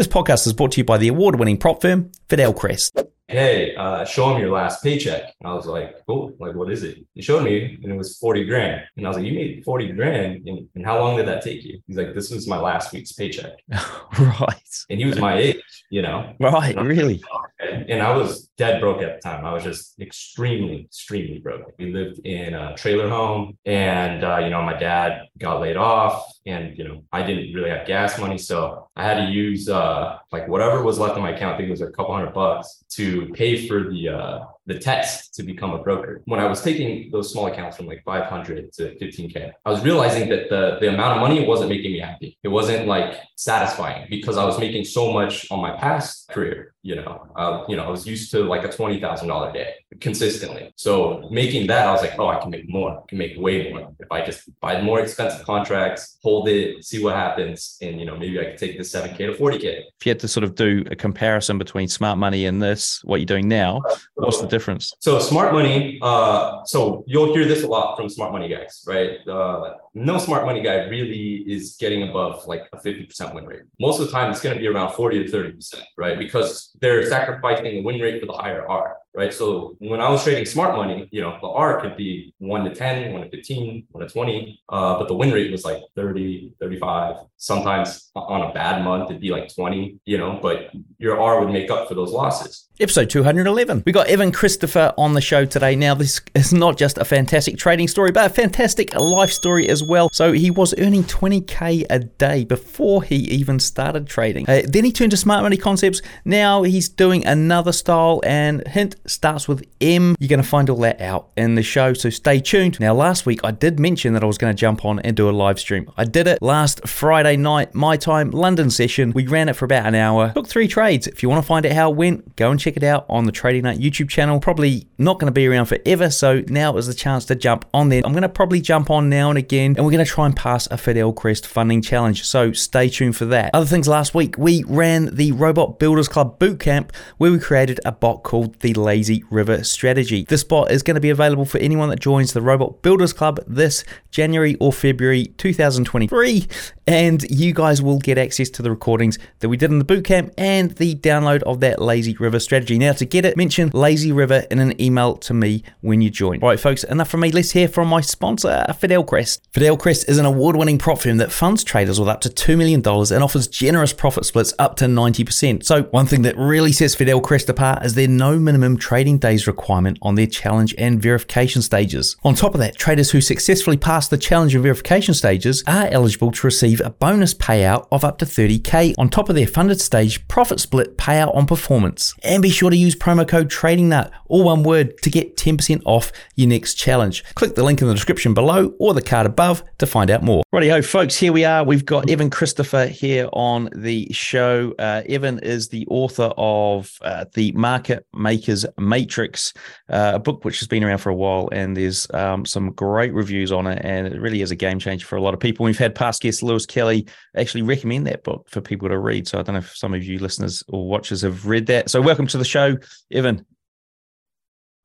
This podcast is brought to you by the award winning prop firm, Fidel Crest hey, uh, show him your last paycheck. And I was like, cool. Like, what is it? He showed me and it was 40 grand. And I was like, you made 40 grand. And, and how long did that take you? He's like, this was my last week's paycheck. right. And he was my age, you know? Right. Really? And I was dead broke at the time. I was just extremely, extremely broke. We lived in a trailer home and, uh, you know, my dad got laid off and, you know, I didn't really have gas money. So I had to use, uh, like whatever was left in my account. I think it was a couple hundred bucks to pay for the uh, the test to become a broker. When I was taking those small accounts from like 500 to 15k, I was realizing that the the amount of money wasn't making me happy. It wasn't like satisfying because I was making so much on my past career. You know, uh, you know, I was used to like a twenty thousand dollar day consistently. So making that, I was like, oh, I can make more. I can make way more if I just buy more expensive contracts, hold it, see what happens, and you know, maybe I could take this 7k to 40k. If you had to sort of do a comparison between smart money and this, what you're doing now, what's the difference? So smart money. Uh, so you'll hear this a lot from smart money guys, right? Uh, no smart money guy really is getting above like a 50% win rate. Most of the time, it's going to be around 40 to 30%, right? Because they're sacrificing the win rate for the higher R right? So when I was trading smart money, you know, the R could be one to 10, one to 15, one to 20, uh, but the win rate was like 30, 35. Sometimes on a bad month, it'd be like 20, you know, but your R would make up for those losses. Episode 211. We got Evan Christopher on the show today. Now, this is not just a fantastic trading story, but a fantastic life story as well. So, he was earning 20K a day before he even started trading. Uh, then he turned to smart money concepts. Now he's doing another style, and hint starts with M. You're going to find all that out in the show, so stay tuned. Now, last week I did mention that I was going to jump on and do a live stream. I did it last Friday night, my time, London session. We ran it for about an hour, took three trades. If you want to find out how it went, go and check it out on the Trading Nut YouTube channel. Probably not going to be around forever, so now is the chance to jump on there. I'm going to probably jump on now and again, and we're going to try and pass a Fidel Crest funding challenge, so stay tuned for that. Other things last week, we ran the Robot Builders Club Bootcamp, where we created a bot called the Lazy River Strategy. This spot is going to be available for anyone that joins the Robot Builders Club this January or February 2023, and you guys will get access to the recordings that we did in the bootcamp and the download of that Lazy River Strategy. Now, to get it, mention Lazy River in an email to me when you join. All right, folks, enough from me. Let's hear from my sponsor, Fidel Crest. Fidel Crest is an award winning prop firm that funds traders with up to $2 million and offers generous profit splits up to 90%. So, one thing that really sets Fidel Crest apart is their no minimum trading days requirement on their challenge and verification stages. On top of that, traders who successfully pass the challenge and verification stages are eligible to receive a bonus payout of up to 30k on top of their funded stage profit split payout on performance. And be sure to use promo code TradingNut, all one word, to get 10% off your next challenge. Click the link in the description below or the card above to find out more. Righty-ho, folks, here we are. We've got Evan Christopher here on the show. Uh, Evan is the author of uh, The Market Makers Matrix, uh, a book which has been around for a while, and there's um, some great reviews on it, and it really is a game changer for a lot of people. We've had past guest Lewis Kelly actually recommend that book for people to read. So I don't know if some of you listeners or watchers have read that. So welcome to the show, Evan.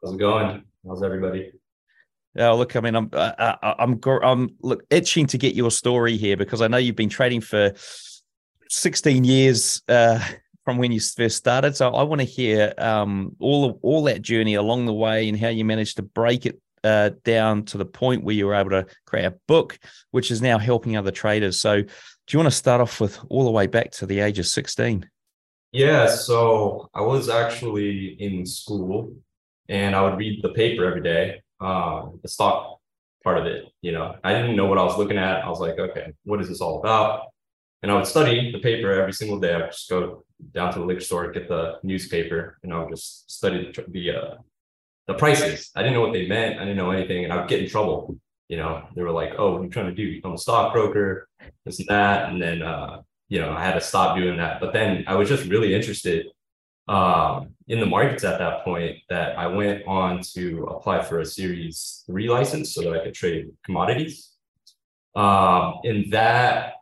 How's it going? How's everybody? Oh, look, I mean, I'm, I, I'm, I'm, look, itching to get your story here because I know you've been trading for 16 years uh, from when you first started. So I want to hear um, all of, all that journey along the way and how you managed to break it uh, down to the point where you were able to create a book, which is now helping other traders. So, do you want to start off with all the way back to the age of 16? Yeah. So, I was actually in school and I would read the paper every day, uh, the stock part of it. You know, I didn't know what I was looking at. I was like, okay, what is this all about? And I would study the paper every single day. I would just go down to the liquor store, get the newspaper, and I would just study the, the uh, the prices. I didn't know what they meant. I didn't know anything, and I would get in trouble. You know, they were like, "Oh, what are you trying to do? Become a stockbroker, this and that." And then, uh, you know, I had to stop doing that. But then I was just really interested um, in the markets at that point that I went on to apply for a Series Three license so that I could trade commodities. Um, and that,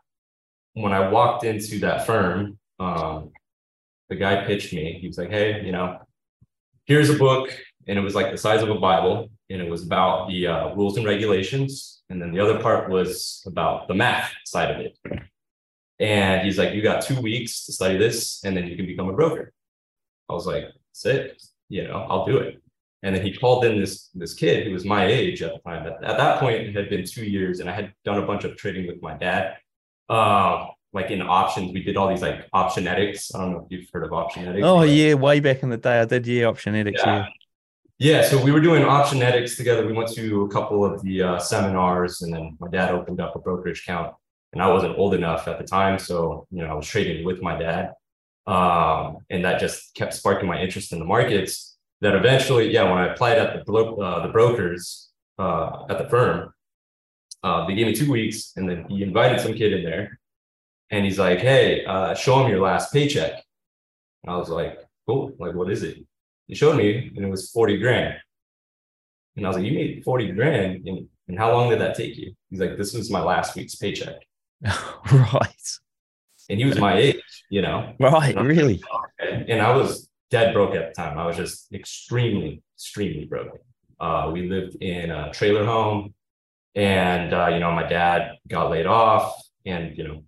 when I walked into that firm, um, the guy pitched me. He was like, "Hey, you know, here's a book and it was like the size of a Bible, and it was about the uh, rules and regulations, and then the other part was about the math side of it. And he's like, you got two weeks to study this and then you can become a broker. I was like, sick, you know, I'll do it. And then he called in this this kid who was my age at the time. At, at that point, it had been two years, and I had done a bunch of trading with my dad. Uh, like in options, we did all these like optionetics. I don't know if you've heard of optionetics. Oh yeah, way back in the day, I did yeah optionetics. Yeah. yeah. yeah, so we were doing optionetics together. We went to a couple of the uh, seminars, and then my dad opened up a brokerage account, and I wasn't old enough at the time, so you know I was trading with my dad, um, and that just kept sparking my interest in the markets that eventually, yeah, when I applied at the bro- uh, the brokers uh, at the firm, uh, they gave me two weeks, and then he invited some kid in there, and he's like, "Hey, uh, show him your last paycheck." And I was like, "Cool, like what is it?" He showed me, and it was forty grand. And I was like, "You made forty grand, and, and how long did that take you?" He's like, "This was my last week's paycheck." right. And he was my age, you know. Right, really. Like, and I was dead broke at the time. I was just extremely, extremely broke. Uh, we lived in a trailer home, and uh, you know, my dad got laid off, and you know,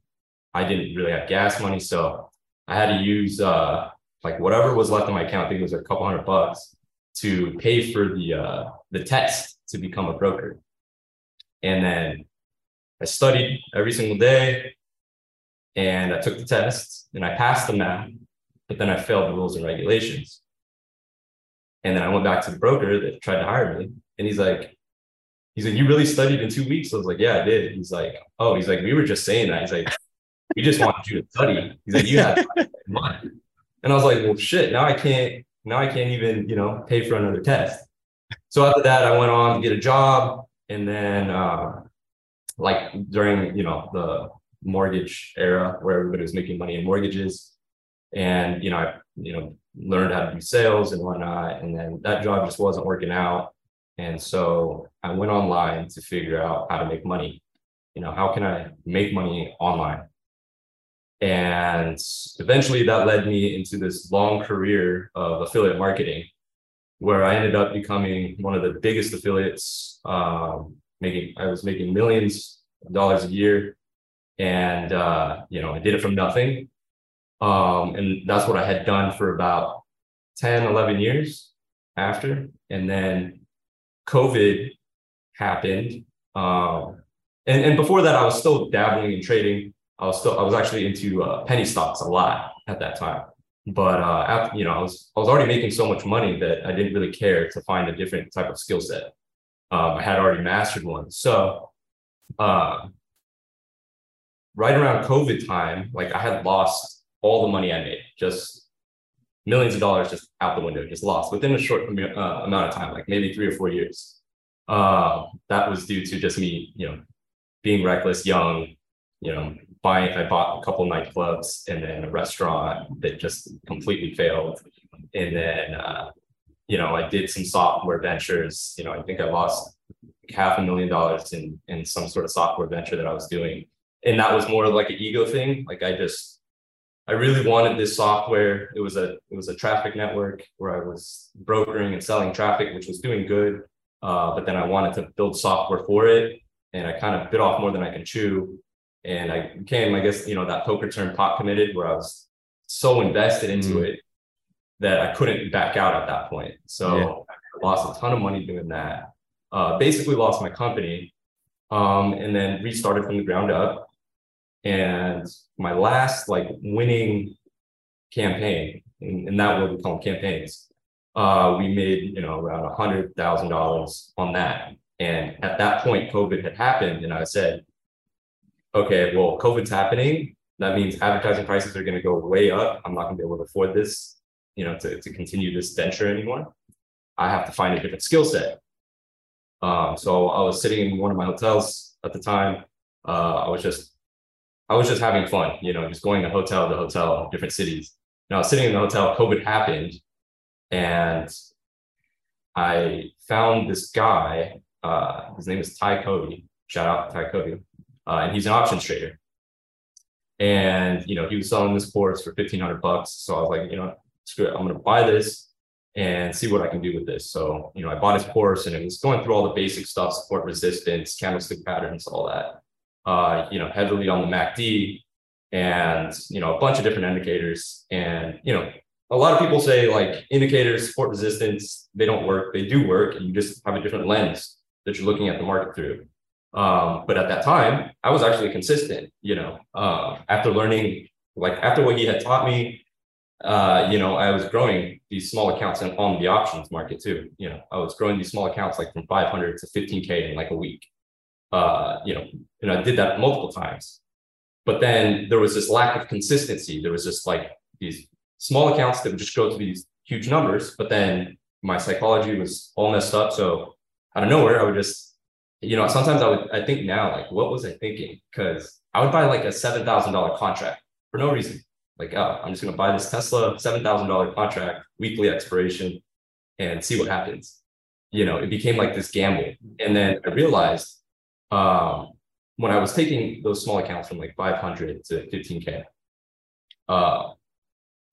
I didn't really have gas money, so I had to use uh, like whatever was left in my account. I think it was a couple hundred bucks to pay for the uh, the test to become a broker, and then I studied every single day, and I took the test, and I passed the math but then I failed the rules and regulations. And then I went back to the broker that tried to hire me, and he's like, he's like, you really studied in two weeks? I was like, yeah, I did. He's like, oh, he's like, we were just saying that. He's like, we just wanted you to study. He's like, you had money. And I was like, well, shit, now I can't, now I can't even, you know, pay for another test. So after that, I went on to get a job. And then, uh, like during, you know, the mortgage era where everybody was making money in mortgages, and you know I you know learned how to do sales and whatnot, and then that job just wasn't working out, and so I went online to figure out how to make money. You know, how can I make money online? And eventually that led me into this long career of affiliate marketing, where I ended up becoming one of the biggest affiliates. Um, making I was making millions of dollars a year, and uh, you know I did it from nothing. Um, and that's what I had done for about 10, 11 years after. And then COVID happened. Um, and, and before that, I was still dabbling in trading. I was still, I was actually into uh, penny stocks a lot at that time. But uh, after, you know, I was I was already making so much money that I didn't really care to find a different type of skill set. Um, I had already mastered one. So uh, right around COVID time, like I had lost all the money I made, just millions of dollars just out the window, just lost within a short uh, amount of time, like maybe three or four years. Uh, that was due to just me, you know, being reckless, young, you know, I bought a couple nightclubs and then a restaurant that just completely failed. And then, uh, you know, I did some software ventures. You know, I think I lost half a million dollars in in some sort of software venture that I was doing, and that was more like an ego thing. Like I just I really wanted this software. It was a it was a traffic network where I was brokering and selling traffic, which was doing good. Uh, but then I wanted to build software for it, and I kind of bit off more than I can chew. And I became, I guess, you know, that poker term pot committed, where I was so invested into mm. it that I couldn't back out at that point. So yeah. I lost a ton of money doing that. Uh, basically, lost my company, um, and then restarted from the ground up and my last like winning campaign, in, in that world we call them campaigns, uh, we made you know around a hundred thousand dollars on that. And at that point, COVID had happened, and I said, okay, well, COVID's happening. That means advertising prices are going to go way up. I'm not going to be able to afford this, you know, to, to continue this venture anymore. I have to find a different skill set. Um, so I was sitting in one of my hotels at the time. Uh, I was just I was just having fun, you know, just going to hotel to hotel, different cities. And I was sitting in the hotel, COVID happened, and I found this guy. Uh, his name is Ty Cody. Shout out to Ty Cody. Uh, and he's an options trader. And you know, he was selling this course for fifteen hundred bucks. So I was like, you know, screw it, I'm gonna buy this and see what I can do with this. So, you know, I bought his course and it was going through all the basic stuff, support resistance, candlestick patterns, all that uh, you know, heavily on the MACD. and you know a bunch of different indicators. And you know, a lot of people say like indicators support resistance, they don't work. They do work. and You just have a different lens that you're looking at the market through. Um, but at that time, I was actually consistent. You know, uh, after learning, like after what he had taught me, uh, you know, I was growing these small accounts on the options market too. You know, I was growing these small accounts like from 500 to 15k in like a week. Uh, you know, and I did that multiple times. But then there was this lack of consistency. There was just like these small accounts that would just go to these huge numbers, but then my psychology was all messed up. So out of nowhere, I would just you know, sometimes I would I think now, like, what was I thinking? Because I would buy like a seven thousand dollar contract for no reason. Like, oh, I'm just gonna buy this Tesla seven thousand dollar contract, weekly expiration, and see what happens. You know, it became like this gamble. And then I realized um, when I was taking those small accounts from like 500 to 15k, uh,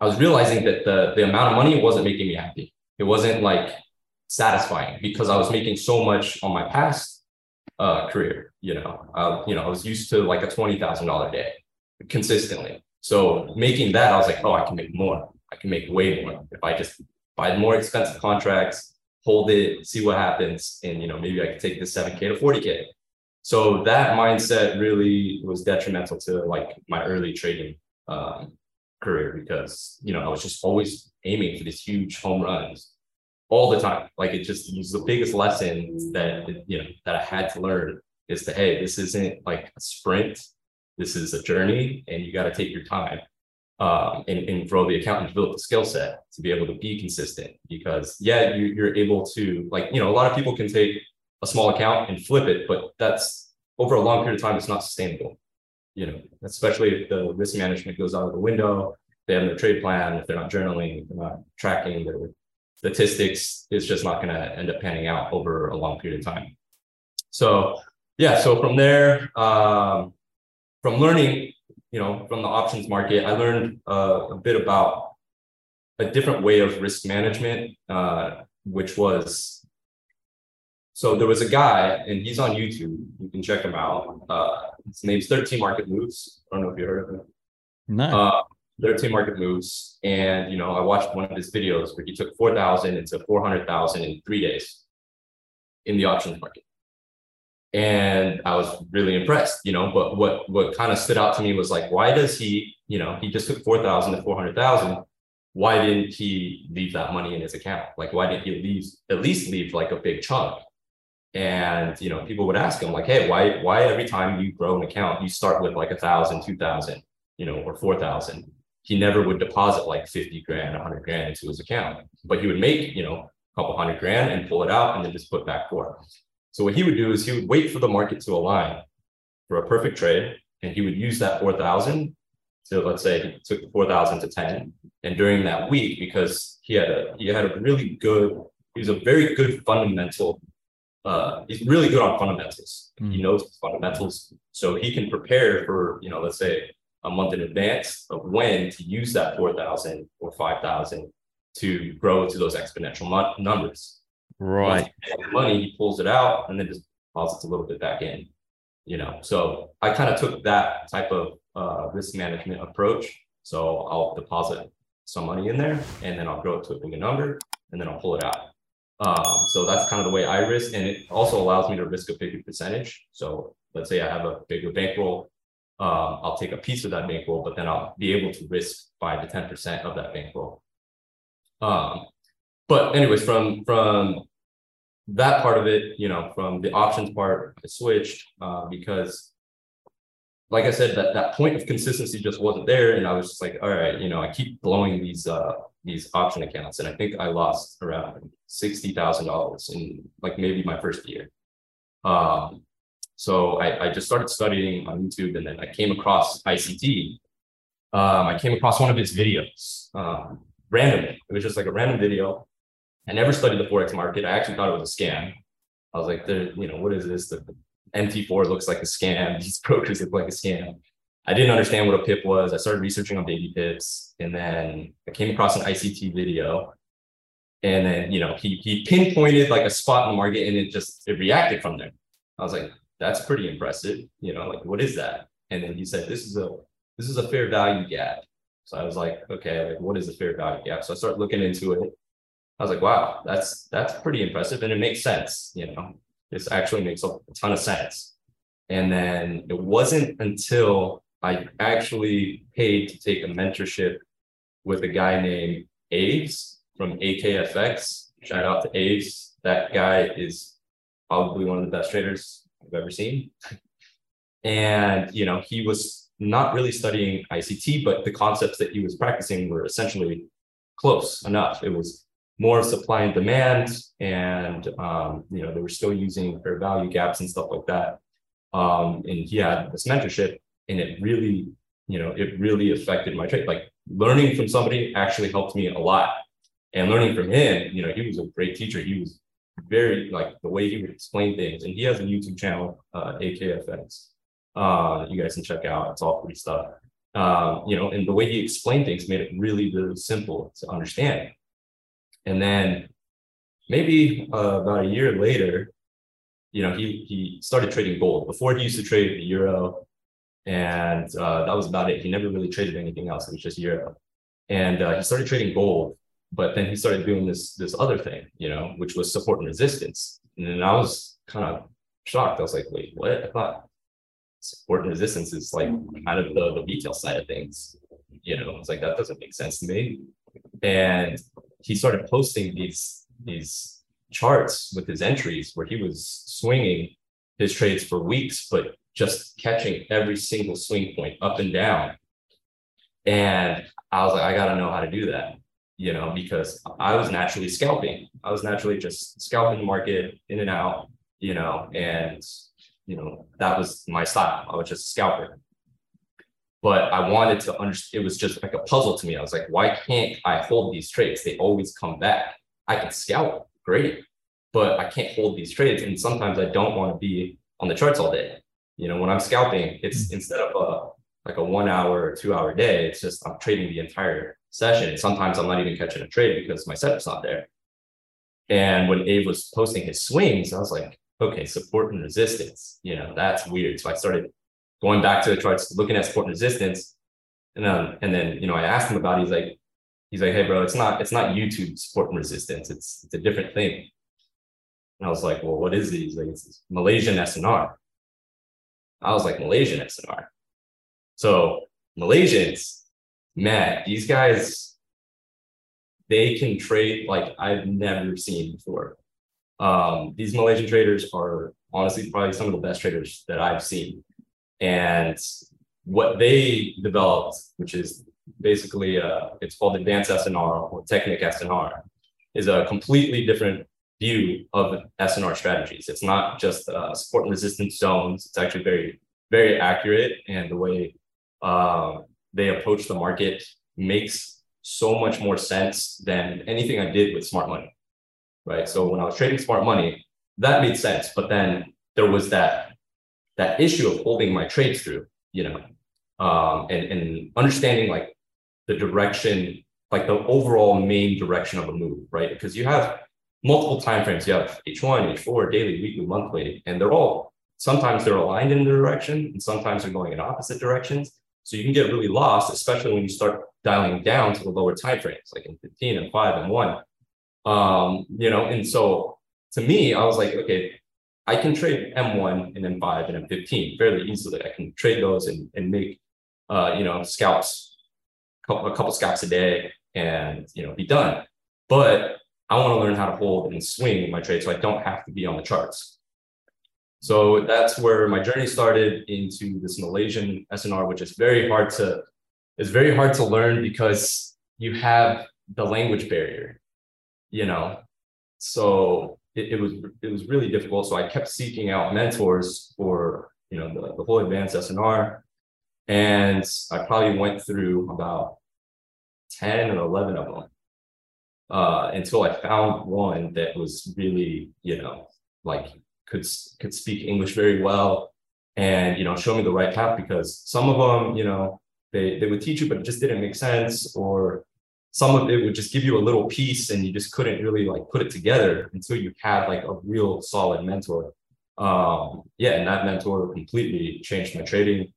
I was realizing that the the amount of money wasn't making me happy. It wasn't like satisfying because I was making so much on my past uh, career. You know, uh, you know, I was used to like a twenty thousand dollar day consistently. So making that, I was like, oh, I can make more. I can make way more if I just buy more expensive contracts, hold it, see what happens, and you know, maybe I could take this seven k to forty k. So that mindset really was detrimental to like my early trading um, career because you know I was just always aiming for these huge home runs all the time. Like it just was the biggest lesson that you know that I had to learn is that hey, this isn't like a sprint. This is a journey, and you got to take your time um, and, and grow the account and develop the skill set to be able to be consistent. Because yeah, you, you're able to like you know a lot of people can take a small account and flip it, but that's over a long period of time. It's not sustainable. You know, especially if the risk management goes out of the window. They have no trade plan. If they're not journaling, if they're not tracking their statistics is just not going to end up panning out over a long period of time. So yeah, so from there, um, from learning, you know, from the options market, I learned uh, a bit about a different way of risk management, uh, which was so there was a guy, and he's on YouTube. You can check him out. Uh, his name's 13 Market Moves. I don't know if you heard of him. No. 13 market moves. And, you know, I watched one of his videos where he took 4,000 into 400,000 in three days in the options market. And I was really impressed, you know, but what, what kind of stood out to me was like, why does he, you know, he just took 4,000 to 400,000. Why didn't he leave that money in his account? Like, why didn't he leave, at least leave like a big chunk? And, you know, people would ask him like, Hey, why, why every time you grow an account, you start with like a thousand, two thousand, you know, or 4,000 he never would deposit like 50 grand, 100 grand into his account, but he would make, you know, a couple hundred grand and pull it out and then just put back forth. So what he would do is he would wait for the market to align for a perfect trade, and he would use that 4,000 to let's say he took the 4,000 to 10, and during that week, because he had a he had a really good, he was a very good fundamental. Uh, he's really good on fundamentals. Mm. He knows fundamentals, so he can prepare for you know, let's say a month in advance of when to use that 4,000 or 5,000 to grow to those exponential numbers. Right. Money, he pulls it out and then just deposits a little bit back in. You know, so I kind of took that type of uh, risk management approach. So I'll deposit some money in there and then I'll grow it to a bigger number and then I'll pull it out. Um, so that's kind of the way I risk. And it also allows me to risk a bigger percentage. So let's say I have a bigger bankroll um, I'll take a piece of that bankroll, but then I'll be able to risk five to 10% of that bankroll. Um, but anyways, from, from that part of it, you know, from the options part, I switched uh, because like I said, that, that point of consistency just wasn't there. And I was just like, all right, you know, I keep blowing these, uh, these option accounts. And I think I lost around $60,000 in like maybe my first year. Um, so I, I just started studying on YouTube and then I came across ICT. Um, I came across one of his videos um, randomly. It was just like a random video. I never studied the Forex market. I actually thought it was a scam. I was like, you know, what is this? The MT4 looks like a scam. These brokers look like a scam. I didn't understand what a pip was. I started researching on baby pips and then I came across an ICT video and then, you know, he, he pinpointed like a spot in the market and it just, it reacted from there. I was like, that's pretty impressive. You know, like what is that? And then he said, this is a this is a fair value gap. So I was like, okay, like what is a fair value gap? So I started looking into it. I was like, wow, that's that's pretty impressive, and it makes sense. You know, this actually makes a ton of sense. And then it wasn't until I actually paid to take a mentorship with a guy named Aves from AKFX. Shout out to Aves. That guy is probably one of the best traders I've ever seen. And you know, he was not really studying ICT, but the concepts that he was practicing were essentially close enough. It was more supply and demand, and um, you know, they were still using fair value gaps and stuff like that. Um, and he had this mentorship, and it really, you know, it really affected my trade. Like learning from somebody actually helped me a lot. And learning from him, you know, he was a great teacher. He was very like the way he would explain things. And he has a YouTube channel, uh, AKFX. Uh, you guys can check out. It's all free stuff. Um, you know, and the way he explained things made it really, really simple to understand. And then maybe uh, about a year later, you know, he he started trading gold. Before he used to trade the euro, and uh, that was about it. He never really traded anything else. It was just euro, and uh, he started trading gold. But then he started doing this this other thing, you know, which was support and resistance. And then I was kind of shocked. I was like, wait, what? I thought support and resistance is like kind of the, the retail side of things. You know, it's like that doesn't make sense to me. And he started posting these these charts with his entries where he was swinging his trades for weeks, but just catching every single swing point up and down. And I was like, I gotta know how to do that, you know, because I was naturally scalping. I was naturally just scalping the market in and out, you know, and you know, that was my style. I was just a scalper. But I wanted to understand, it was just like a puzzle to me. I was like, why can't I hold these trades? They always come back. I can scalp, great, but I can't hold these trades. And sometimes I don't want to be on the charts all day. You know, when I'm scalping, it's mm-hmm. instead of a like a one hour or two hour day, it's just I'm trading the entire session. Sometimes I'm not even catching a trade because my setup's not there. And when Abe was posting his swings, I was like, okay, support and resistance, you know, that's weird. So I started going back to the charts, looking at support and resistance. And then, and then, you know, I asked him about, it. he's like, he's like, hey, bro, it's not, it's not YouTube support and resistance. It's, it's a different thing. And I was like, well, what is it? He's like, it's Malaysian SNR. I was like, Malaysian SNR. So Malaysians, man, these guys, they can trade like I've never seen before. Um, these Malaysian traders are honestly probably some of the best traders that I've seen. And what they developed, which is basically uh, it's called advanced SNR or Technic SNR, is a completely different view of SNR strategies. It's not just uh, support and resistance zones. It's actually very, very accurate, and the way uh, they approach the market makes so much more sense than anything I did with smart money right? So when I was trading smart money, that made sense. But then there was that that issue of holding my trades through, you know, um, and and understanding like the direction, like the overall main direction of a move, right? Because you have multiple time frames. You have H1, H4, daily, weekly, monthly, and they're all sometimes they're aligned in the direction, and sometimes they're going in opposite directions. So you can get really lost, especially when you start dialing down to the lower time frames, like in 15 and 5 and 1. Um, you know, and so to me, I was like, okay, I can trade M1 and M5 and M15 fairly easily. I can trade those and, and make, uh, you know, scalps, a couple, scalps a day and, you know, be done. But I want to learn how to hold and swing my trade so I don't have to be on the charts. So that's where my journey started into this Malaysian SNR, which is very hard to, it's very hard to learn because you have the language barrier you know, so it, it was it was really difficult. So I kept seeking out mentors for you know the, the whole advanced SNR, and I probably went through about ten and eleven of them uh, until I found one that was really you know like could could speak English very well and you know show me the right path because some of them you know they they would teach you but it just didn't make sense or some of it would just give you a little piece and you just couldn't really like put it together until you had like a real solid mentor um yeah and that mentor completely changed my trading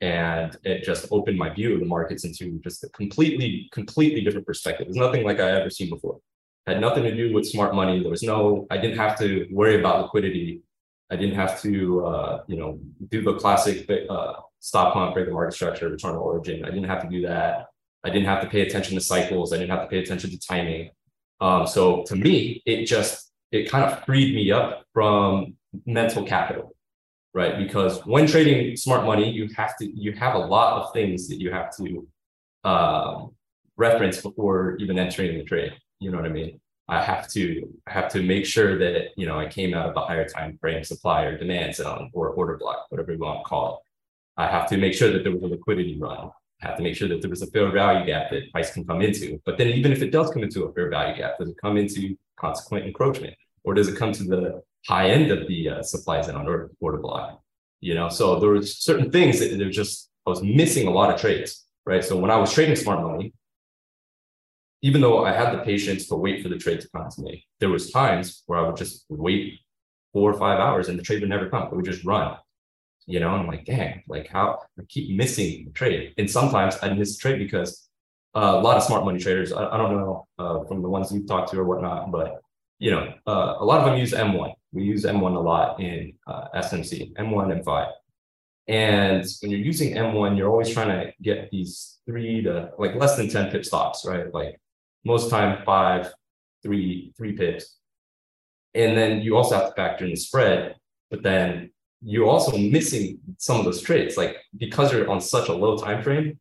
and it just opened my view of the markets into just a completely, completely different perspective. It's nothing like I ever seen before. Had nothing to do with smart money. There was no, I didn't have to worry about liquidity. I didn't have to, uh, you know, do the classic uh, stop hunt, break the market structure, return to origin. I didn't have to do that. I didn't have to pay attention to cycles. I didn't have to pay attention to timing. Um, so to me, it just it kind of freed me up from mental capital, right? Because when trading smart money, you have to you have a lot of things that you have to um, reference before even entering the trade. You know what I mean? I have to I have to make sure that you know I came out of the higher time frame supply or demand zone or order block, whatever you want to call it. I have to make sure that there was a liquidity run. I have to make sure that there was a fair value gap that price can come into. But then even if it does come into a fair value gap, does it come into consequent encroachment? Or does it come to the high end of the uh, supply zone or order block? You know, so there were certain things that they're just I was missing a lot of trades, right? So when I was trading smart money, even though I had the patience to wait for the trade to come to me, there was times where I would just wait four or five hours and the trade would never come. It would just run. You know, I'm like, dang, like how I keep missing the trade. And sometimes I miss trade because uh, a lot of smart money traders, I, I don't know uh, from the ones you've talked to or whatnot, but you know, uh, a lot of them use M1. We use M1 a lot in SMC, M1, M5. And when you're using M1, you're always trying to get these three to like less than 10 pip stops, right? Like most time five, three, three pips. And then you also have to factor in the spread, but then you're also missing some of those trades. Like because you're on such a low time frame,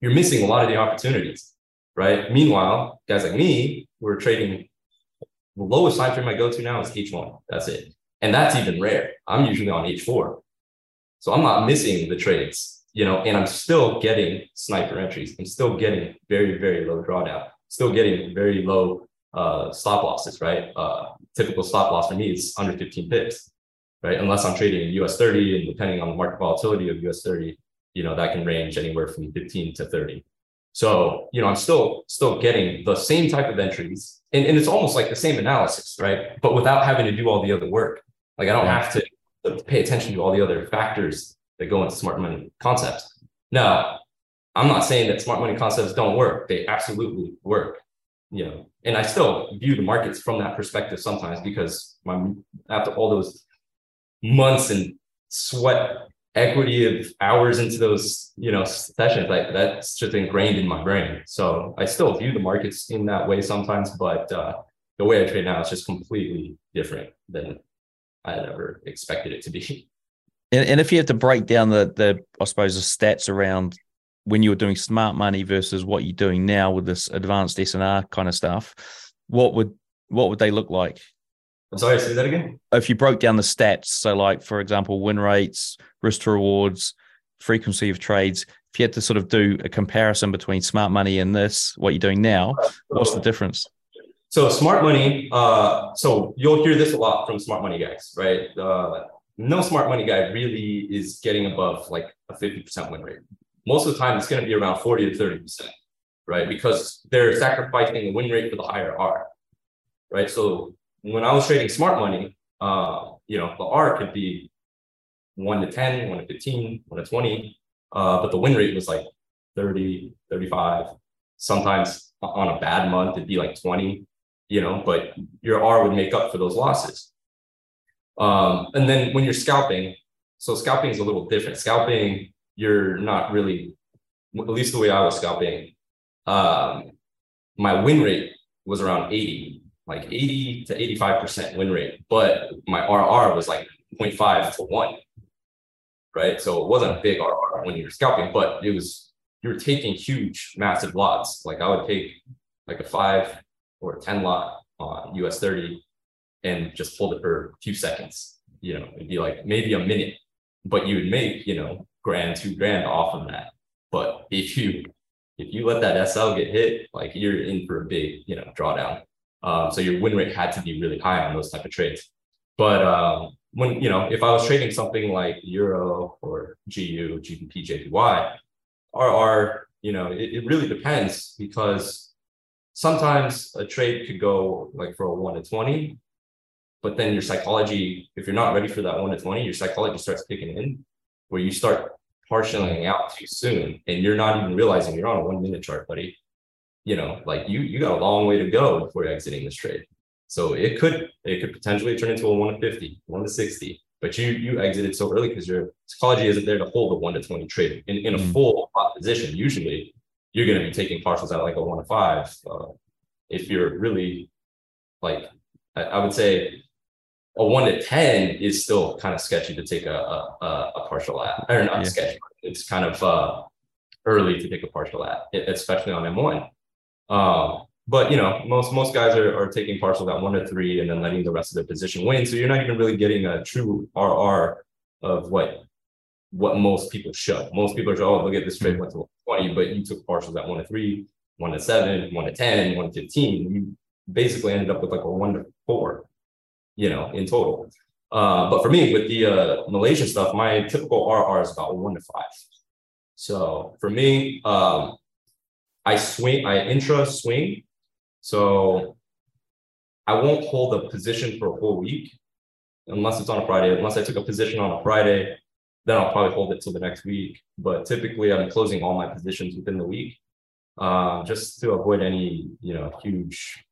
you're missing a lot of the opportunities, right? Meanwhile, guys like me, we're trading the lowest time frame I go to now is H1. That's it. And that's even rare. I'm usually on H4. So I'm not missing the trades, you know, and I'm still getting sniper entries. I'm still getting very, very low drawdown still getting very low uh, stop losses, right? Uh, typical stop loss for me is under 15 pips, right? Unless I'm trading US 30 and depending on the market volatility of US 30, you know, that can range anywhere from 15 to 30. So, you know, I'm still still getting the same type of entries and, and it's almost like the same analysis, right? But without having to do all the other work. Like I don't have to, to pay attention to all the other factors that go into smart money concepts. Now, I'm not saying that smart money concepts don't work. They absolutely work. You know, and I still view the markets from that perspective sometimes because my after all those months and sweat equity of hours into those you know sessions like that's just ingrained in my brain so i still view the markets in that way sometimes but uh, the way i trade now is just completely different than i had ever expected it to be and, and if you have to break down the the i suppose the stats around when you were doing smart money versus what you're doing now with this advanced SNR kind of stuff, what would what would they look like? I'm sorry, say that again. If you broke down the stats, so like for example, win rates, risk to rewards, frequency of trades, if you had to sort of do a comparison between smart money and this, what you're doing now, what's the difference? So smart money, uh, so you'll hear this a lot from smart money guys, right? Uh, no smart money guy really is getting above like a 50% win rate most of the time it's going to be around 40 to 30%, right? Because they're sacrificing the win rate for the higher R, right? So when I was trading smart money, uh, you know, the R could be one to 10, one to 15, one to 20, uh, but the win rate was like 30, 35. Sometimes on a bad month, it'd be like 20, you know, but your R would make up for those losses. Um, and then when you're scalping, so scalping is a little different. Scalping, you're not really, at least the way I was scalping, um, my win rate was around 80, like 80 to 85% win rate, but my RR was like 0.5 to 1, right? So it wasn't a big RR when you were scalping, but it was, you were taking huge, massive lots. Like I would take like a five or a 10 lot on US 30 and just hold it for a few seconds. You know, it'd be like maybe a minute, but you would make, you know, grand, two grand off of that. But if you if you let that SL get hit, like you're in for a big, you know, drawdown. Um, so your win rate had to be really high on those type of trades. But um, when you know, if I was trading something like Euro or GU, GBP, JPY, RR, you know, it, it really depends because sometimes a trade could go like for a one to 20, but then your psychology, if you're not ready for that one to 20, your psychology starts kicking in where you start partialing out too soon and you're not even realizing you're on a one minute chart, buddy, you know, like you you got a long way to go before exiting this trade. So it could it could potentially turn into a one to 50, one to 60, but you you exited so early because your psychology isn't there to hold a one to 20 trade in, in a mm. full position. Usually you're going to be taking partials at like a one to five. Uh, if you're really like, I, I, would say a one to 10 is still kind of sketchy to take a, a, a partial at, or not yeah. sketchy. It's kind of uh, early to take a partial at, especially on M1. Um, but you know, most most guys are, are taking partials at one to three and then letting the rest of their position win. So you're not even really getting a true RR of what what most people show. Most people are, oh, look at this trade went to 20, but you took partials at one to three, one to seven, one to 10, one to 15. You basically ended up with like a one to four, you know, in total. Uh, but for me, with the uh, Malaysian stuff, my typical RR is about one to five. So for me, um, I swing, I intra swing. So I won't hold a position for a whole week unless it's on a Friday. Unless I took a position on a Friday then I'll probably hold it till the next week. But typically, I'm closing all my positions within the week, uh, just to avoid any you know huge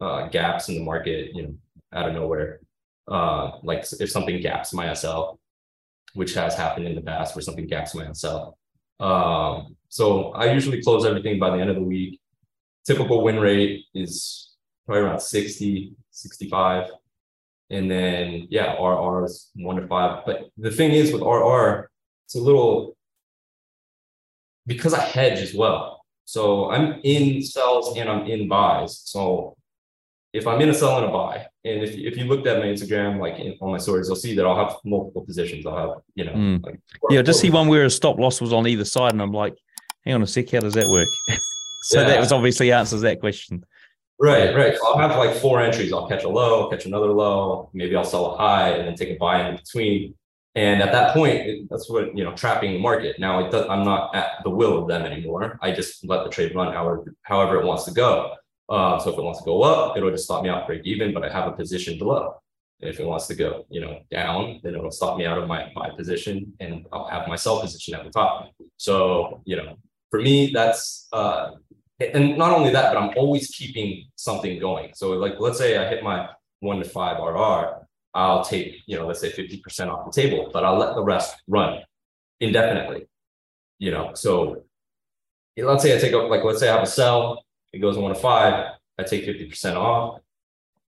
uh, gaps in the market, you know, out of nowhere. Uh, like if something gaps my SL, which has happened in the past, where something gaps my SL. Um, so I usually close everything by the end of the week. Typical win rate is probably around 60, 65. And then, yeah, RR is one to five. But the thing is with RR, it's a little because I hedge as well. So I'm in sells and I'm in buys. So if I'm in a sell and a buy, and if, if you looked at my Instagram, like in, on my stories, you'll see that I'll have multiple positions. I'll have, you know, mm. like yeah, just see one where a stop loss was on either side, and I'm like, hang on a sec, how does that work? so yeah. that was obviously answers that question. Right, right. So I'll have like four entries. I'll catch a low, catch another low. Maybe I'll sell a high and then take a buy in between. And at that point, it, that's what you know, trapping the market. Now it does, I'm not at the will of them anymore. I just let the trade run however however it wants to go. Uh, so if it wants to go up, it'll just stop me out break even, but I have a position below. And if it wants to go, you know, down, then it'll stop me out of my my position, and I'll have my sell position at the top. So you know, for me, that's uh, and not only that, but I'm always keeping something going. So like, let's say I hit my one to five RR, I'll take, you know, let's say 50% off the table, but I'll let the rest run indefinitely, you know? So let's say I take up, like, let's say I have a sell, it goes one to five, I take 50% off.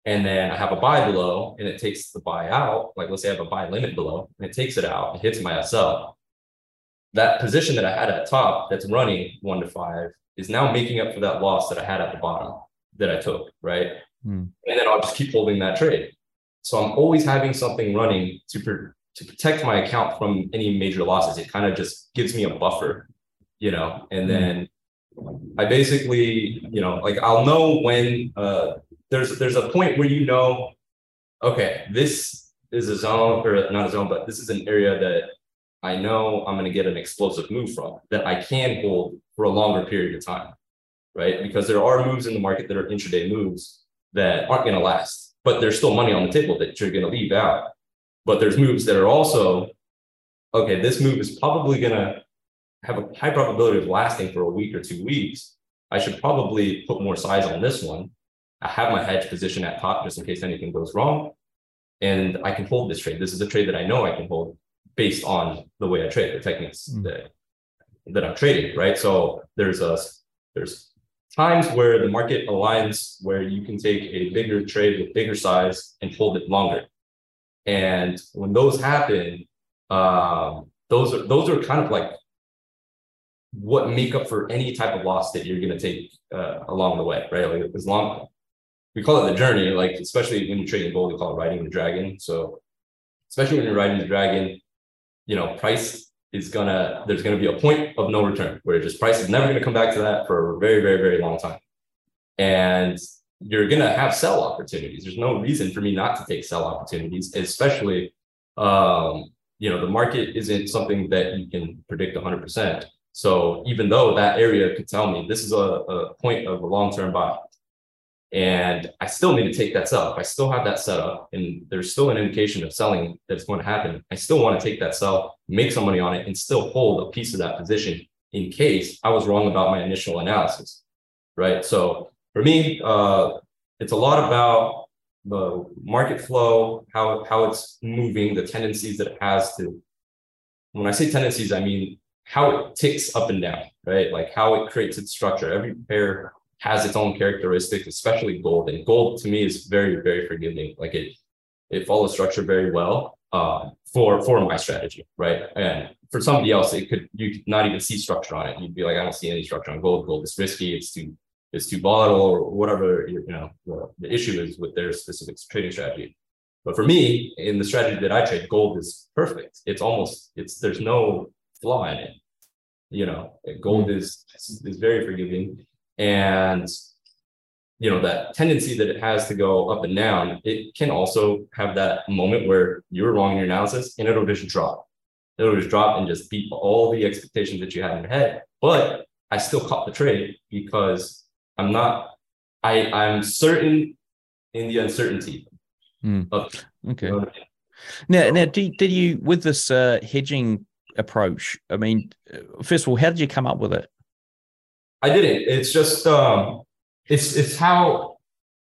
And then I have a buy below and it takes the buy out. Like let's say I have a buy limit below and it takes it out, it hits my SL. That position that I had at the top that's running one to five is now making up for that loss that I had at the bottom that I took, right? Mm. And then I'll just keep holding that trade. So I'm always having something running to per, to protect my account from any major losses. It kind of just gives me a buffer, you know. And hmm. then I basically, you know, like I'll know when uh, there's there's a point where you know, okay, this is a zone or not a zone, but this is an area that I know I'm going to get an explosive move from that I can hold for a longer period of time, right? Because there are moves in the market that are intraday moves that aren't going to last, but there's still money on the table that you're going to leave out. But there's moves that are also, okay, this move is probably going to have a high probability of lasting for a week or two weeks. I should probably put more size on this one. I have my hedge position at top just in case anything goes wrong. And I can hold this trade. This is a trade that I know I can hold based on the way I trade, the techniques mm. that that I'm trading, right? So there's a there's times where the market aligns where you can take a bigger trade with bigger size and hold it longer. And when those happen, um, those are those are kind of like what make up for any type of loss that you're going to take uh, along the way, right? Like as long we call it the journey, like especially when you're trading gold, we call it riding the dragon. So especially when you're riding the dragon, you know, price is gonna, there's gonna be a point of no return where just price is never gonna come back to that for a very, very, very long time. And you're gonna have sell opportunities. There's no reason for me not to take sell opportunities, especially um, you know, the market isn't something that you can predict 100%. So even though that area could tell me this is a, a point of a long-term buy, and I still need to take that sell. If I still have that set up and there's still an indication of selling that's going to happen, I still want to take that sell, make some money on it, and still hold a piece of that position in case I was wrong about my initial analysis. Right. So for me, uh, it's a lot about the market flow, how how it's moving, the tendencies that it has to. When I say tendencies, I mean how it ticks up and down, right? Like how it creates its structure. Every pair has its own characteristics, especially gold. And gold to me is very, very forgiving. Like it, it follows structure very well uh, for for my strategy, right? And for somebody else, it could you could not even see structure on it. You'd be like, I don't see any structure on gold. Gold is risky. It's too it's too volatile, or whatever you know the, issue is with their specific trading strategy. But for me, in the strategy that I trade, gold is perfect. It's almost it's there's no flaw in it. You know, gold is is very forgiving and you know that tendency that it has to go up and down it can also have that moment where you were wrong in your analysis and it'll just drop it'll just drop and just beat all the expectations that you had in your head but i still caught the trade because i'm not i i'm certain in the uncertainty mm. of okay you know I mean? now now did, did you with this uh, hedging approach i mean first of all how did you come up with it I didn't. It's just um, it's it's how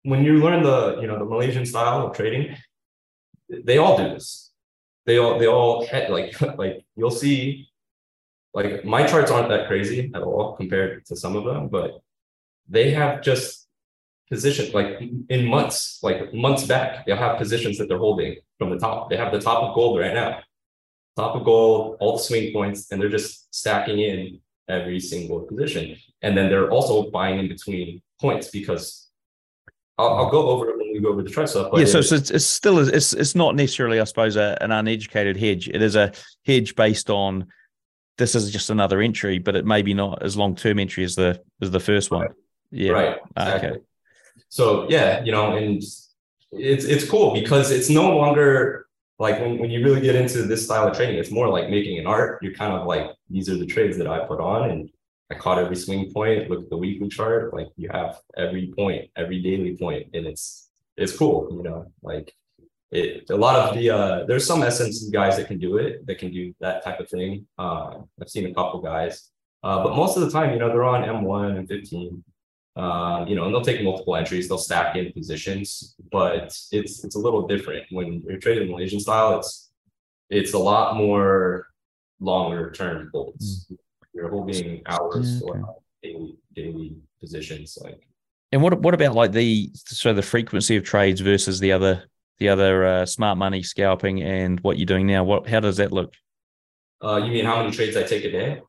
when you learn the you know the Malaysian style of trading, they all do this. They all they all like like you'll see like my charts aren't that crazy at all compared to some of them, but they have just position like in months, like months back, they'll have positions that they're holding from the top. They have the top of gold right now, top of gold, all the swing points, and they're just stacking in every single position. And then they're also buying in between points because I'll, I'll go over it when we go over the chart stuff. yeah, so, so it's, it's still it's it's not necessarily, I suppose, a, an uneducated hedge. It is a hedge based on this is just another entry, but it may be not as long term entry as the as the first one. Right. Yeah. Right. Ah, exactly. Okay. So yeah, you know, and it's it's cool because it's no longer like when, when you really get into this style of trading, it's more like making an art. You're kind of like, these are the trades that I put on and I caught every swing point, look at the weekly chart, like you have every point, every daily point, and it's it's cool, you know, like it a lot of the uh there's some SMC guys that can do it, that can do that type of thing. Uh I've seen a couple guys. Uh, but most of the time, you know, they're on M1 and 15. Uh, you know, and they'll take multiple entries, they'll stack in positions, but it's it's a little different when you're trading Malaysian style. It's it's a lot more longer term holds. Mm. You're holding hours okay. or daily daily positions, like. And what what about like the so the frequency of trades versus the other the other uh, smart money scalping and what you're doing now? What how does that look? Uh, you mean how many trades I take a day?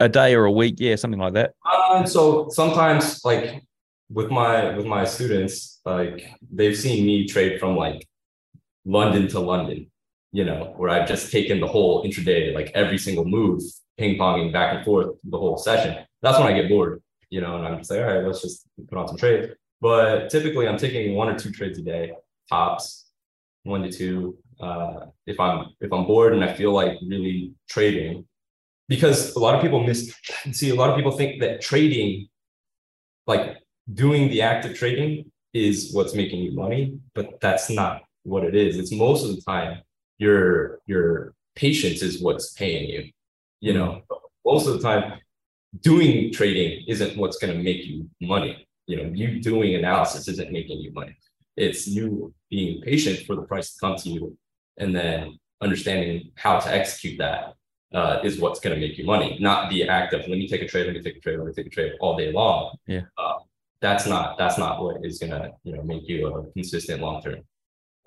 A day or a week yeah something like that. Uh, so sometimes like with my with my students like they've seen me trade from like london to london you know where i've just taken the whole intraday like every single move ping ponging back and forth the whole session. That's when i get bored you know and i'm just like all right let's just put on some trades but typically i'm taking one or two trades a day tops one to two. Uh, if i'm if i'm bored and i feel like really trading because a lot of people miss see a lot of people think that trading like doing the active trading is what's making you money but that's not what it is. It's most of the time your your patience is what's paying you you know? Most of the time doing trading isn't what's going to make you money. You know you doing analysis isn't making you money. It's you being patient for the price to come to you and then understanding how to execute that uh, is what's going to make you money, not the act of let me take a trade, let me take a trade, let me take a trade all day long. Yeah. Uh, that's not that's not what is going to you know make you a consistent long term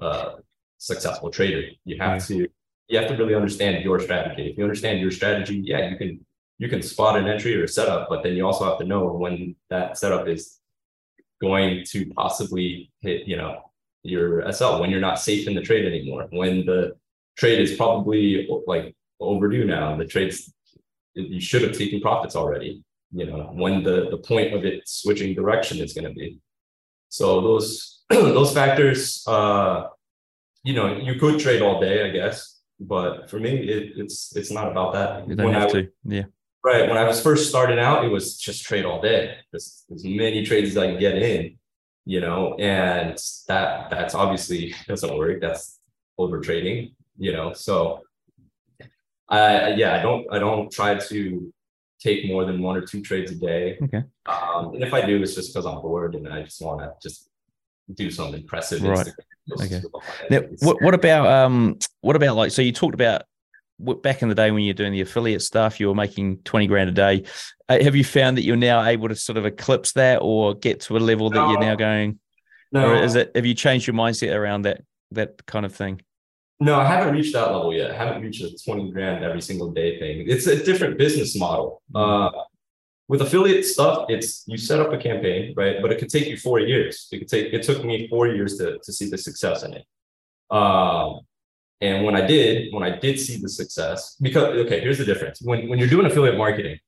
uh, successful trader. You have to you have to really understand your strategy. If you understand your strategy, yeah, you can you can spot an entry or a setup, but then you also have to know when that setup is going to possibly hit you know your SL when you're not safe in the trade anymore, when the trade is probably like overdue now. The trades you should have taken profits already. You know when the the point of it switching direction is going to be. So those those factors, uh, you know, you could trade all day, I guess, but for me, it, it's it's not about that. You don't when have I, to, yeah. Right. When I was first starting out, it was just trade all day, just as many trades as I can get in. you know, and that that's obviously doesn't work. That's over trading, you know. So I yeah, I don't I don't try to take more than one or two trades a day. Okay. Um, and if I do, it's just because I'm bored and I just want to just do something impressive. Right. Okay. Now, what what about um what about like so you talked about back in the day when you're doing the affiliate stuff, you were making 20 grand a day. Uh, have you found that you're now able to sort of eclipse that or get to a level that no. you're now going? No. Or is it, have you changed your mindset around that, that kind of thing? No, I haven't reached that level yet. I haven't reached a 20 grand every single day thing. It's a different business model. Mm-hmm. Uh, with affiliate stuff, it's you set up a campaign, right? But it could take you four years. It could take it took me four years to, to see the success in it. Um, and when I did, when I did see the success, because okay, here's the difference. When when you're doing affiliate marketing,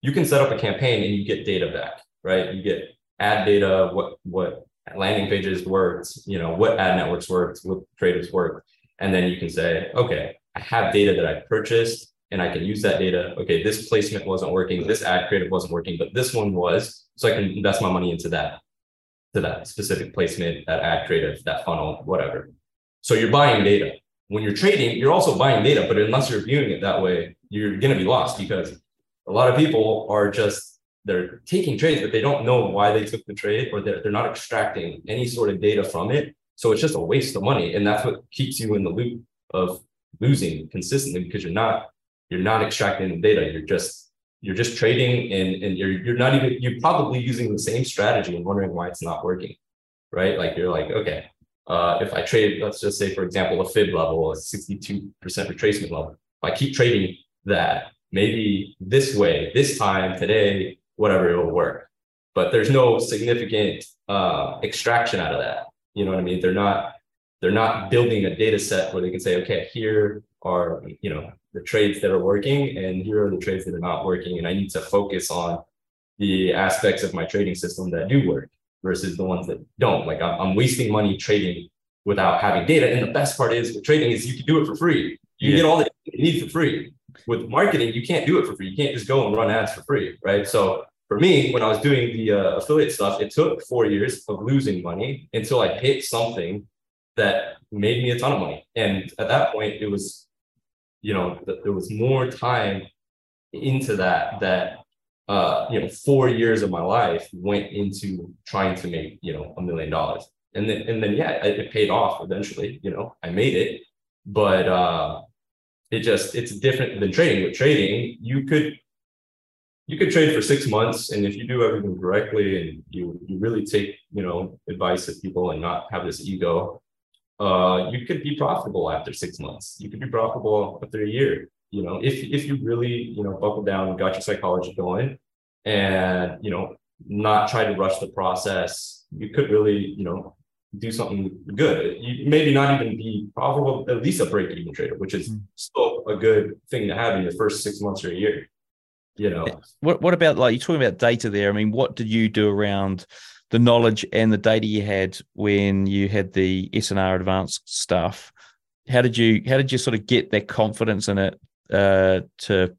you can set up a campaign and you get data back, right? You get ad data, what what landing pages worked, you know, what ad networks worked, what creatives worked. And then you can say, okay, I have data that I purchased and I can use that data. Okay, this placement wasn't working, this ad creative wasn't working, but this one was. So I can invest my money into that, to that specific placement, that ad creative, that funnel, whatever. So you're buying data when you're trading, you're also buying data, but unless you're viewing it that way, you're going to be lost because a lot of people are just they're taking trades, but they don't know why they took the trade or they're, they're not extracting any sort of data from it. So it's just a waste of money. And that's what keeps you in the loop of losing consistently because you're not you're not extracting the data. You're just you're just trading and, and you're you're not even you're probably using the same strategy and wondering why it's not working. Right. Like you're like, okay, uh, if I trade, let's just say, for example, a fib level, a 62% retracement level, if I keep trading that, maybe this way, this time, today, whatever, it will work. But there's no significant uh, extraction out of that. You know what I mean? They're not they're not building a data set where they can say, okay, here are you know the trades that are working, and here are the trades that are not working, and I need to focus on the aspects of my trading system that do work versus the ones that don't. Like I'm, I'm wasting money trading without having data. And the best part is with trading is you can do it for free. You yeah. get all the you need for free. With marketing, you can't do it for free. You can't just go and run ads for free, right? So for me, when I was doing the uh, affiliate stuff, it took four years of losing money until I hit something that made me a ton of money. And at that point, it was, you know, there was more time into that that uh, you know, four years of my life went into trying to make, you know, a million dollars. And then, and then, yeah, it, it, paid off eventually, you know, I made it, but, uh, it just, it's different than trading with trading. You could, you could trade for six months. And if you do everything correctly and you, you really take, you know, advice of people and not have this ego, uh, you could be profitable after six months. You could be profitable after a year you know, if if you really, you know, buckle down and got your psychology going and, you know, not try to rush the process, you could really, you know, do something good. You maybe not even be profitable, at least a break-even trader, which is mm-hmm. still a good thing to have in your first six months or a year. You know. What what about like you're talking about data there? I mean, what did you do around the knowledge and the data you had when you had the SNR advanced stuff? How did you how did you sort of get that confidence in it uh, to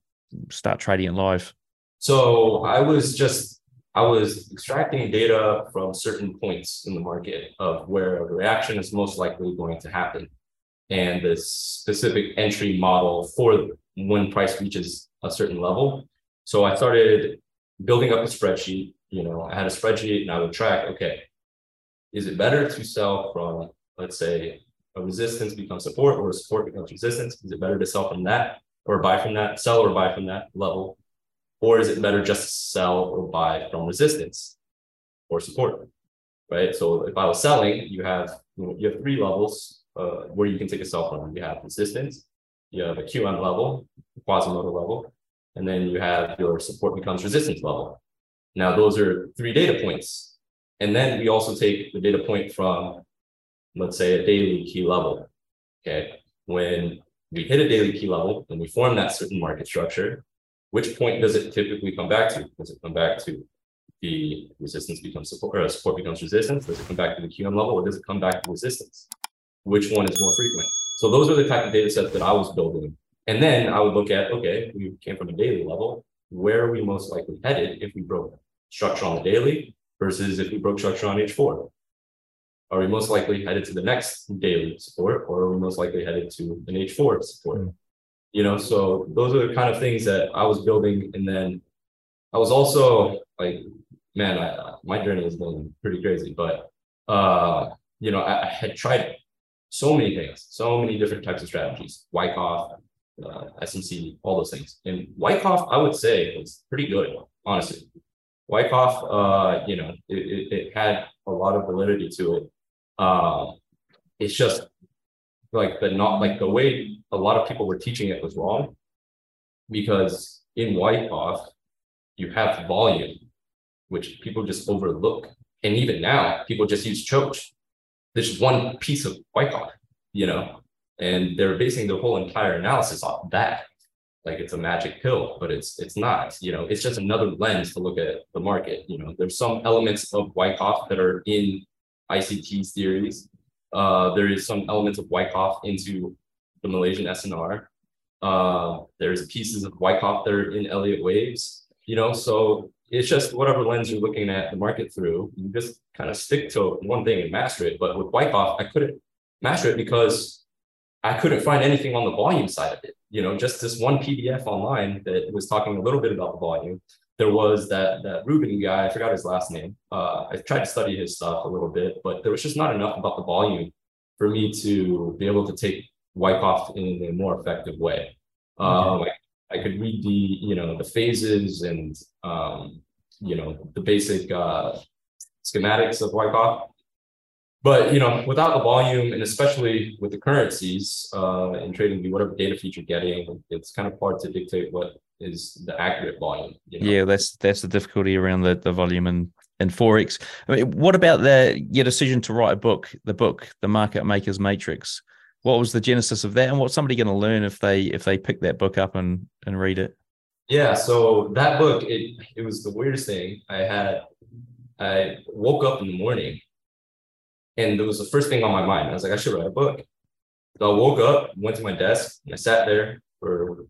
start trading it live? So I was just I was extracting data from certain points in the market of where a reaction is most likely going to happen, and the specific entry model for when price reaches a certain level. So I started building up a spreadsheet. You know, I had a spreadsheet and I would track. Okay, is it better to sell from let's say a resistance becomes support or a support becomes resistance? Is it better to sell from that or buy from that, sell or buy from that level? Or is it better just to sell or buy from resistance or support? Right. So if I was selling, you have you, know, you have three levels uh, where you can take a sell from. You have resistance, you have a QM level, Quasimodo level, and then you have your support becomes resistance level. Now those are three data points. And then we also take the data point from, let's say, a daily key level. Okay. When we hit a daily key level and we form that certain market structure, which point does it typically come back to? Does it come back to the resistance becomes support or support becomes resistance? Does it come back to the QM level or does it come back to resistance? Which one is more frequent? So those are the type of data sets that I was building. And then I would look at, okay, we came from a daily level. Where are we most likely headed if we broke structure on the daily versus if we broke structure on H4? Are we most likely headed to the next daily support or are we most likely headed to an H4 support? Mm. You know, so those are the kind of things that I was building. And then I was also like, man, I, my journey has been pretty crazy, but, uh, you know, I, I had tried so many things, so many different types of strategies, Wyckoff, uh, SMC, all those things. And Wyckoff, I would say, was pretty good, honestly. Wyckoff, uh, you know, it, it, it, had a lot of validity to it. Uh, it's just like the not like the way a lot of people were teaching it was wrong, because in Wyckoff you have volume, which people just overlook, and even now people just use choke. There's one piece of Wyckoff, you know, and they're basing their whole entire analysis off that. Like it's a magic pill but it's it's not you know it's just another lens to look at the market you know. There's some elements of wyckoff that are in ict's theories uh, there is some elements of wyckoff into the malaysian snr uh, there's pieces of wyckoff that are in elliott waves you know. So it's just whatever lens you're looking at the market through you just kind of stick to one thing and master it. But with wyckoff i couldn't master it because I couldn't find anything on the volume side of it. You know, just this one PDF online that was talking a little bit about the volume. There was that that Ruben guy, I forgot his last name. Uh, I tried to study his stuff a little bit, but there was just not enough about the volume for me to be able to take Wyckoff in a more effective way. Um, I, I, could read the, you know, the phases and, um, you know, the basic uh, schematics of Wyckoff, but you know, without the volume, and especially with the currencies uh, in trading, whatever data feed you're getting, it's kind of hard to dictate what is the accurate volume. You know? Yeah, that's that's the difficulty around the, the volume and and forex. I mean, what about the your decision to write a book, the book, the Market Makers Matrix? What was the genesis of that, and what's somebody going to learn if they if they pick that book up and and read it? Yeah, so that book, it it was the weirdest thing. I had I woke up in the morning and it was the first thing on my mind. I was like, I should write a book. So I woke up, went to my desk, and I sat there for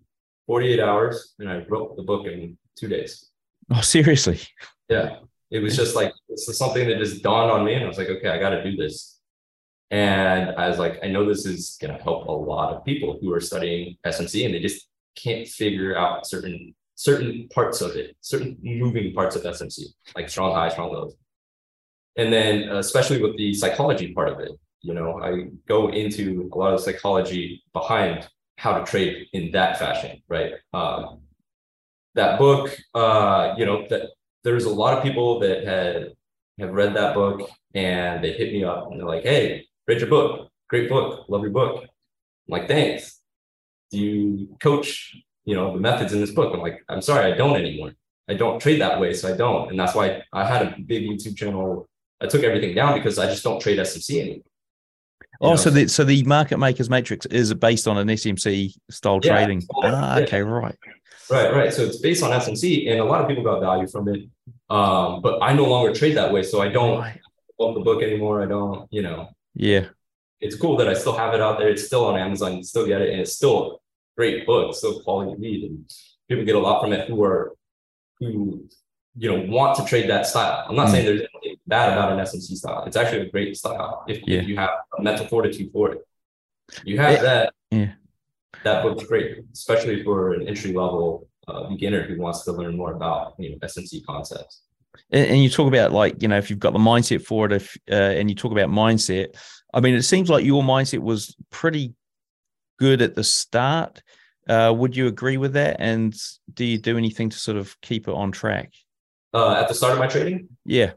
48 hours and I wrote the book in two days. Oh, seriously? Yeah. It was just like, this is something that just dawned on me. And I was like, okay, I got to do this. And I was like, I know this is going to help a lot of people who are studying SMC and they just can't figure out certain certain parts of it, certain moving parts of SMC, like strong highs, strong lows and then uh, especially with the psychology part of it you know i go into a lot of psychology behind how to trade in that fashion right? Um, that book uh, you know that there's a lot of people that had have read that book and they hit me up and they're like hey read your book. Great book. Love your book. I'm like thanks. Do you coach you know the methods in this book? I'm like i'm sorry i don't anymore. I don't trade that way so i don't. And that's why i had a big youtube channel I took everything down because I just don't trade SMC anymore. Oh, know? so the so the market makers matrix is based on an SMC style yeah, trading. ah, okay, right. Right, right. So it's based on SMC, and a lot of people got value from it. Um, but I no longer trade that way, so I don't right. love the book anymore. I don't, you know. Yeah. It's cool that I still have it out there. It's still on Amazon. You still get it, and it's still a great book, still quality read, and people get a lot from it who are who you know want to trade that style. I'm not mm. saying there's anything bad about an SMC style. It's actually a great style if, yeah. if you have a mental fortitude for it. You have that. Yeah. That book's great, especially for an entry level uh, beginner who wants to learn more about you know SMC concepts. And, and, you talk about like you know if you've got the mindset for it, if uh, and you talk about mindset. I mean, it seems like your mindset was pretty good at the start. Uh, would you agree with that? And do you do anything to sort of keep it on track? Uh, at the start of my trading. Yeah.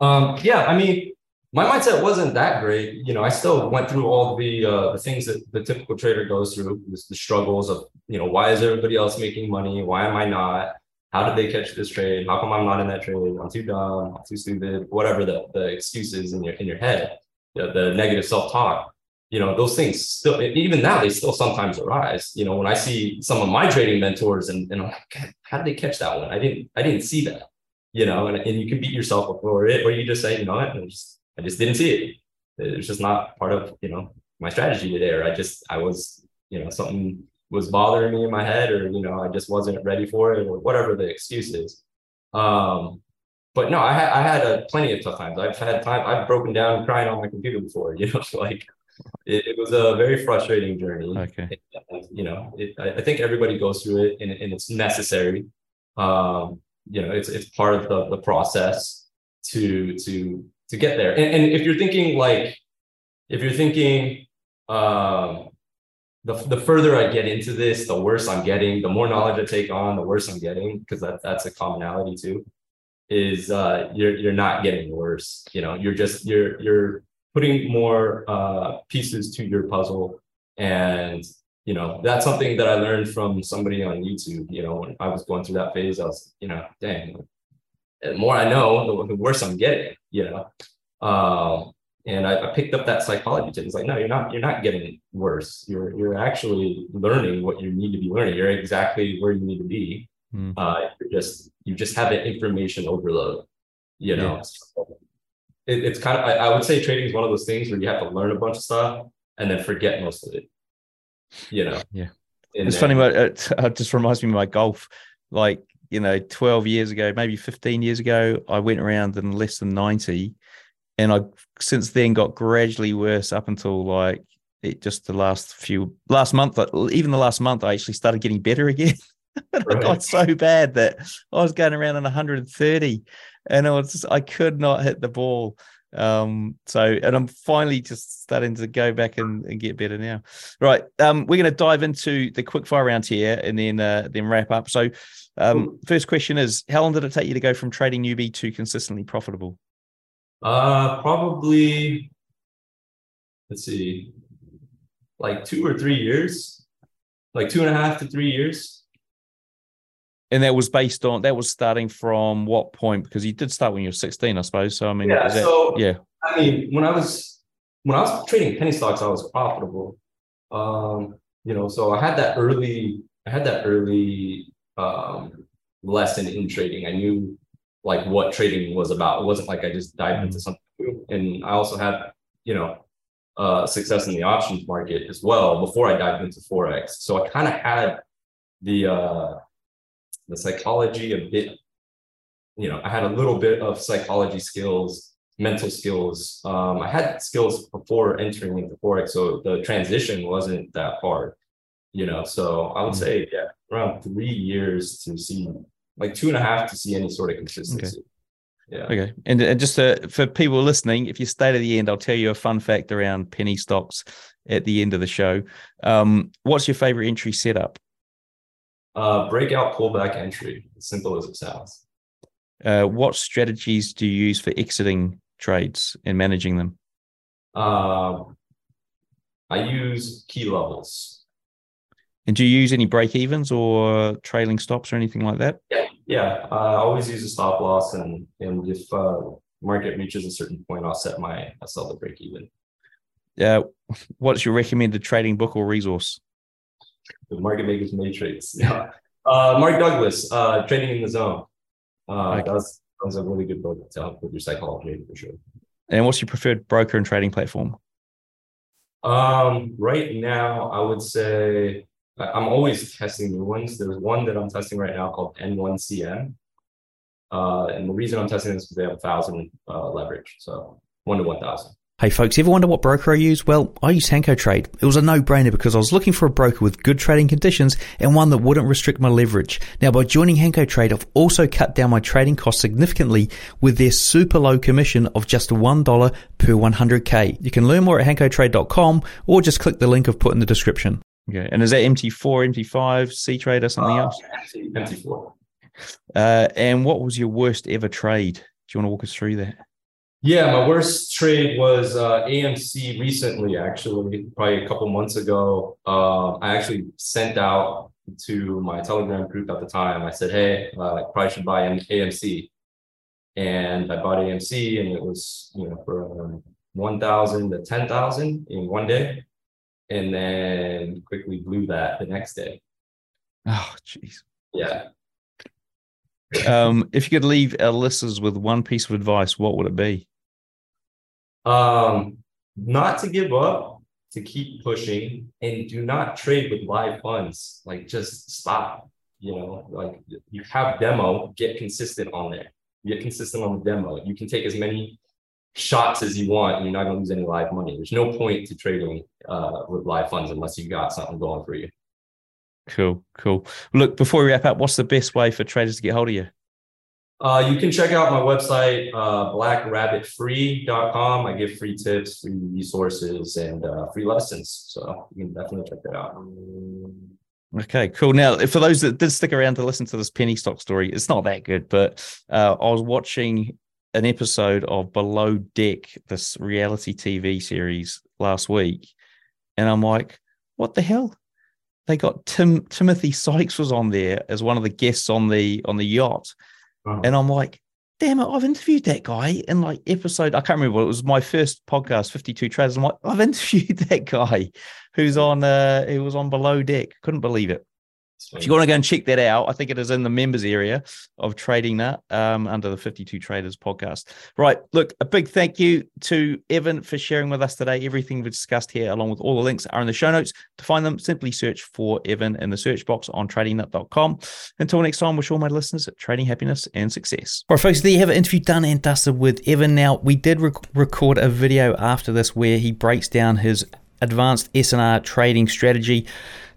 Um, yeah, I mean, my mindset wasn't that great. You know, I still went through all the uh, the things that the typical trader goes through, the struggles of, you know, why is everybody else making money? Why am I not? How did they catch this trade? How come I'm not in that trade? I'm too dumb, I'm too stupid, whatever the, the excuses in your in your head, the, the negative self-talk you know those things still even now they still sometimes arise you know when i see some of my trading mentors and, and i'm like how did they catch that one i didn't i didn't see that you know, and, and you can beat yourself for it, or you just say, you know what, I just, I just didn't see it. It's just not part of, you know, my strategy today, or I just, I was, you know, something was bothering me in my head, or, you know, I just wasn't ready for it, or whatever the excuse is. Um, but no, I had I had a plenty of tough times. I've had time. I've broken down crying on my computer before. You know, like it, it was a very frustrating journey. Okay. You know, it, I, I think everybody goes through it, and, and it's necessary. Um, you know, it's it's part of the the process to to to get there. And, and if you're thinking like, if you're thinking, um, the, the further I get into this, the worse I'm getting. The more knowledge I take on, the worse I'm getting, because that, that's a commonality too. Is uh, you're you're not getting worse. You know, you're just you're you're putting more uh, pieces to your puzzle, and you know that's something that I learned from somebody on YouTube. You know, when I was going through that phase, I was you know, dang, the more I know, the, the worse I'm getting. You know, um, and I, I, picked up that psychology tip. It's like, no, you're not, you're not getting worse. You're you're actually learning what you need to be learning. You're exactly where you need to be. Mm. Uh, you're just you just have an information overload. You know, yeah. so it, it's kind of I, I, would say trading is one of those things where you have to learn a bunch of stuff and then forget most of it. You know. Yeah. It's then, funny, but it, it just reminds me of my golf. Like you know, 12 years ago, maybe 15 years ago, I went around in less than 90 and I since then got gradually worse up until like it just the last few last month uh, even the last month I actually started getting better again right. I got so bad that I was going around in 130 and I was I could not hit the ball um so and I'm finally just starting to go back and, and get better now. Right um we're going to dive into the quick fire round here and then uh then wrap up. So um first question is how long did it take you to go from trading newbie to consistently profitable? Uh, probably, let's see, like two or three years, like two and a half to three years. And that was based on that was starting from what point? Because you did start when you were 16, I suppose. So I mean, yeah. That, so yeah, I mean, when I was when I was trading penny stocks, I was profitable. Um, you know, so I had that early, I had that early um lesson in trading. I knew like what trading was about. It wasn't like I just dived into something new. And I also had, you know, uh, success in the options market as well before I dived into forex. So I kind of had the uh, the psychology a bit. You know, I had a little bit of psychology skills, mental skills. Um, I had skills before entering into forex, so the transition wasn't that hard. You know, so I would mm. say yeah, around three years to see like two and a half to see any sort of consistency. Okay. Yeah. Okay. And, and just to, for people listening, if you stay to the end, I'll tell you a fun fact around penny stocks at the end of the show. Um, what's your favorite entry setup? Uh, breakout pullback entry. As simple as it sounds. Uh, what strategies do you use for exiting trades and managing them? Um, I use key levels. And do you use any break evens or trailing stops or anything like that? Yeah, yeah. Uh, I always use a stop loss, and and if uh, market reaches a certain point, I'll set my I'll sell the break even. Uh, what's your recommended trading book or resource? The Market Makers Matrix. Yeah. Uh, Mark Douglas, uh, Trading in the Zone. Uh, okay. that's that's a really good book to help with your psychology for sure. And what's your preferred broker and trading platform? Um, right now, I would say I'm always testing new ones. There's one that I'm testing right now called N1CM. Uh, and the reason I'm testing this is because they have a thousand uh, leverage. So one to 1,000. Hey folks, ever wonder what broker I use? Well, I use Hanko Trade. It was a no-brainer because I was looking for a broker with good trading conditions and one that wouldn't restrict my leverage. Now, by joining Hanko Trade, I've also cut down my trading costs significantly with their super low commission of just $1 per 100k. You can learn more at hankotrade.com or just click the link I've put in the description. Okay. And is that MT4, MT5, C trade or something uh, else? MT4. Uh, and what was your worst ever trade? Do you want to walk us through that? Yeah, my worst trade was uh, AMC recently, actually, probably a couple months ago. Uh, I actually sent out to my Telegram group at the time. I said, hey, uh, I probably should buy an AMC. And I bought AMC and it was, you know, for um, 1,000 to 10,000 in one day and then quickly blew that the next day. Oh, jeez. Yeah. um, if you could leave our listeners with one piece of advice, what would it be? Um, not to give up, to keep pushing, and do not trade with live funds. Like, just stop. You know, like you have demo, get consistent on there. get consistent on the demo. You can take as many shots as you want and you're not going to lose any live money. There's no point to trading uh, with live funds unless you got something going for you. Cool, cool. Look, before we wrap up, what's the best way for traders to get hold of you? Uh, you can check out my website, uh, blackrabbitfree.com. I give free tips, free resources, and uh, free lessons. So you can definitely check that out. Okay, cool. Now, for those that did stick around to listen to this penny stock story, it's not that good, but uh, I was watching an episode of Below Deck, this reality TV series last week, and I'm like, what the hell? They got Tim Timothy Sykes was on there as one of the guests on the on the yacht, uh-huh. and I'm like, damn it, I've interviewed that guy in like episode. I can't remember. What it was my first podcast, 52 Traders. I'm like, I've interviewed that guy who's on uh who was on Below Deck. Couldn't believe it. If you want to go and check that out, I think it is in the members area of Trading Nut um, under the 52 Traders podcast. Right. Look, a big thank you to Evan for sharing with us today. Everything we've discussed here, along with all the links, are in the show notes. To find them, simply search for Evan in the search box on tradingnut.com. Until next time, wish all my listeners trading happiness and success. All right, folks, there you have an interview done and dusted with Evan. Now, we did rec- record a video after this where he breaks down his advanced SNR trading strategy.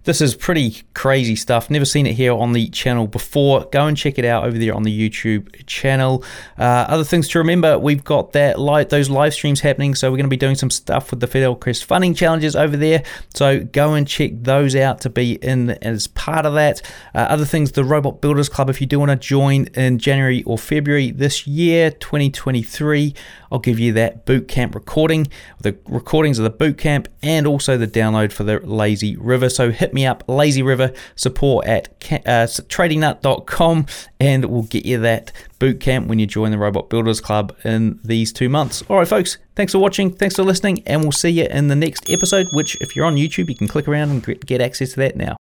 This is pretty crazy stuff. Never seen it here on the channel before. Go and check it out over there on the YouTube channel. Uh, other things to remember, we've got that live, those live streams happening. So we're going to be doing some stuff with the FidelCrest funding challenges over there. So go and check those out to be in as part of that. Uh, other things, the Robot Builders Club. If you do want to join in January or February this year, 2023, I'll give you that boot camp recording, the recordings of the boot camp, and also the download for the Lazy River. So hit me up, Lazy River support at uh, tradingnut.com, and we'll get you that boot camp when you join the Robot Builders Club in these two months. All right, folks, thanks for watching, thanks for listening, and we'll see you in the next episode. Which, if you're on YouTube, you can click around and get access to that now.